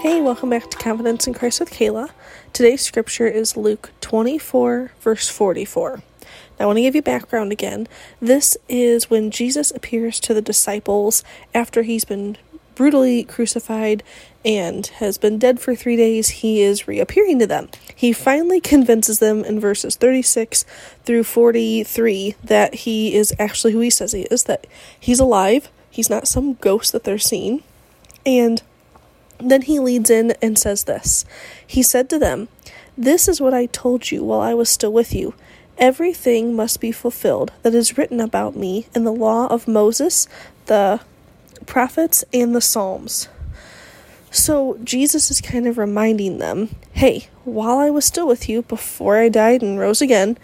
Hey, welcome back to Confidence in Christ with Kala. Today's scripture is Luke 24, verse 44. Now, I want to give you background again. This is when Jesus appears to the disciples after he's been brutally crucified and has been dead for three days. He is reappearing to them. He finally convinces them in verses 36 through 43 that he is actually who he says he is, that he's alive, he's not some ghost that they're seeing, and then he leads in and says this He said to them, This is what I told you while I was still with you. Everything must be fulfilled that is written about me in the law of Moses, the prophets, and the Psalms. So Jesus is kind of reminding them hey, while I was still with you, before I died and rose again,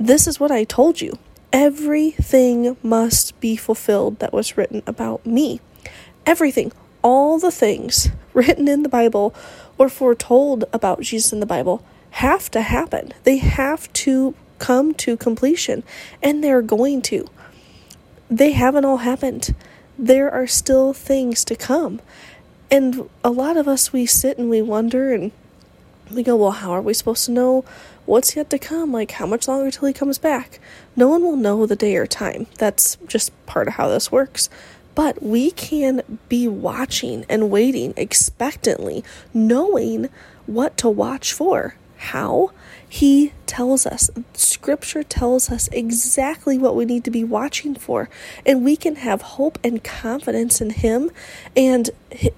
this is what I told you. Everything must be fulfilled that was written about me. Everything all the things written in the Bible or foretold about Jesus in the Bible have to happen. They have to come to completion, and they're going to. They haven't all happened. There are still things to come. And a lot of us, we sit and we wonder and we go, well, how are we supposed to know what's yet to come? Like, how much longer till he comes back? No one will know the day or time. That's just part of how this works. But we can be watching and waiting expectantly, knowing what to watch for. How? He tells us, Scripture tells us exactly what we need to be watching for. And we can have hope and confidence in Him. And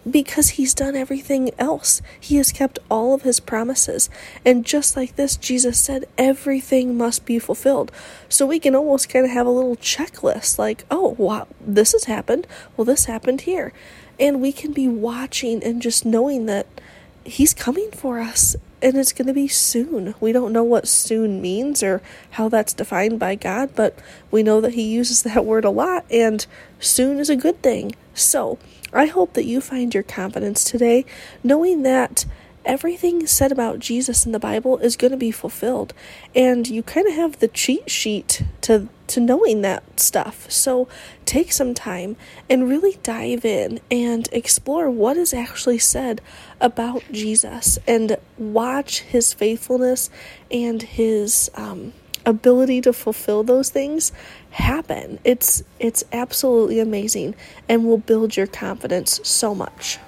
because He's done everything else, He has kept all of His promises. And just like this, Jesus said, everything must be fulfilled. So we can almost kind of have a little checklist like, oh, wow, this has happened. Well, this happened here. And we can be watching and just knowing that He's coming for us and it's going to be soon. We don't know what soon means or how that's defined by God, but we know that He uses that word a lot, and soon is a good thing. So, I hope that you find your confidence today, knowing that everything said about Jesus in the Bible is going to be fulfilled. And you kind of have the cheat sheet to to knowing that stuff. So take some time and really dive in and explore what is actually said about Jesus and watch his faithfulness and his um, ability to fulfill those things happen. It's it's absolutely amazing and will build your confidence so much.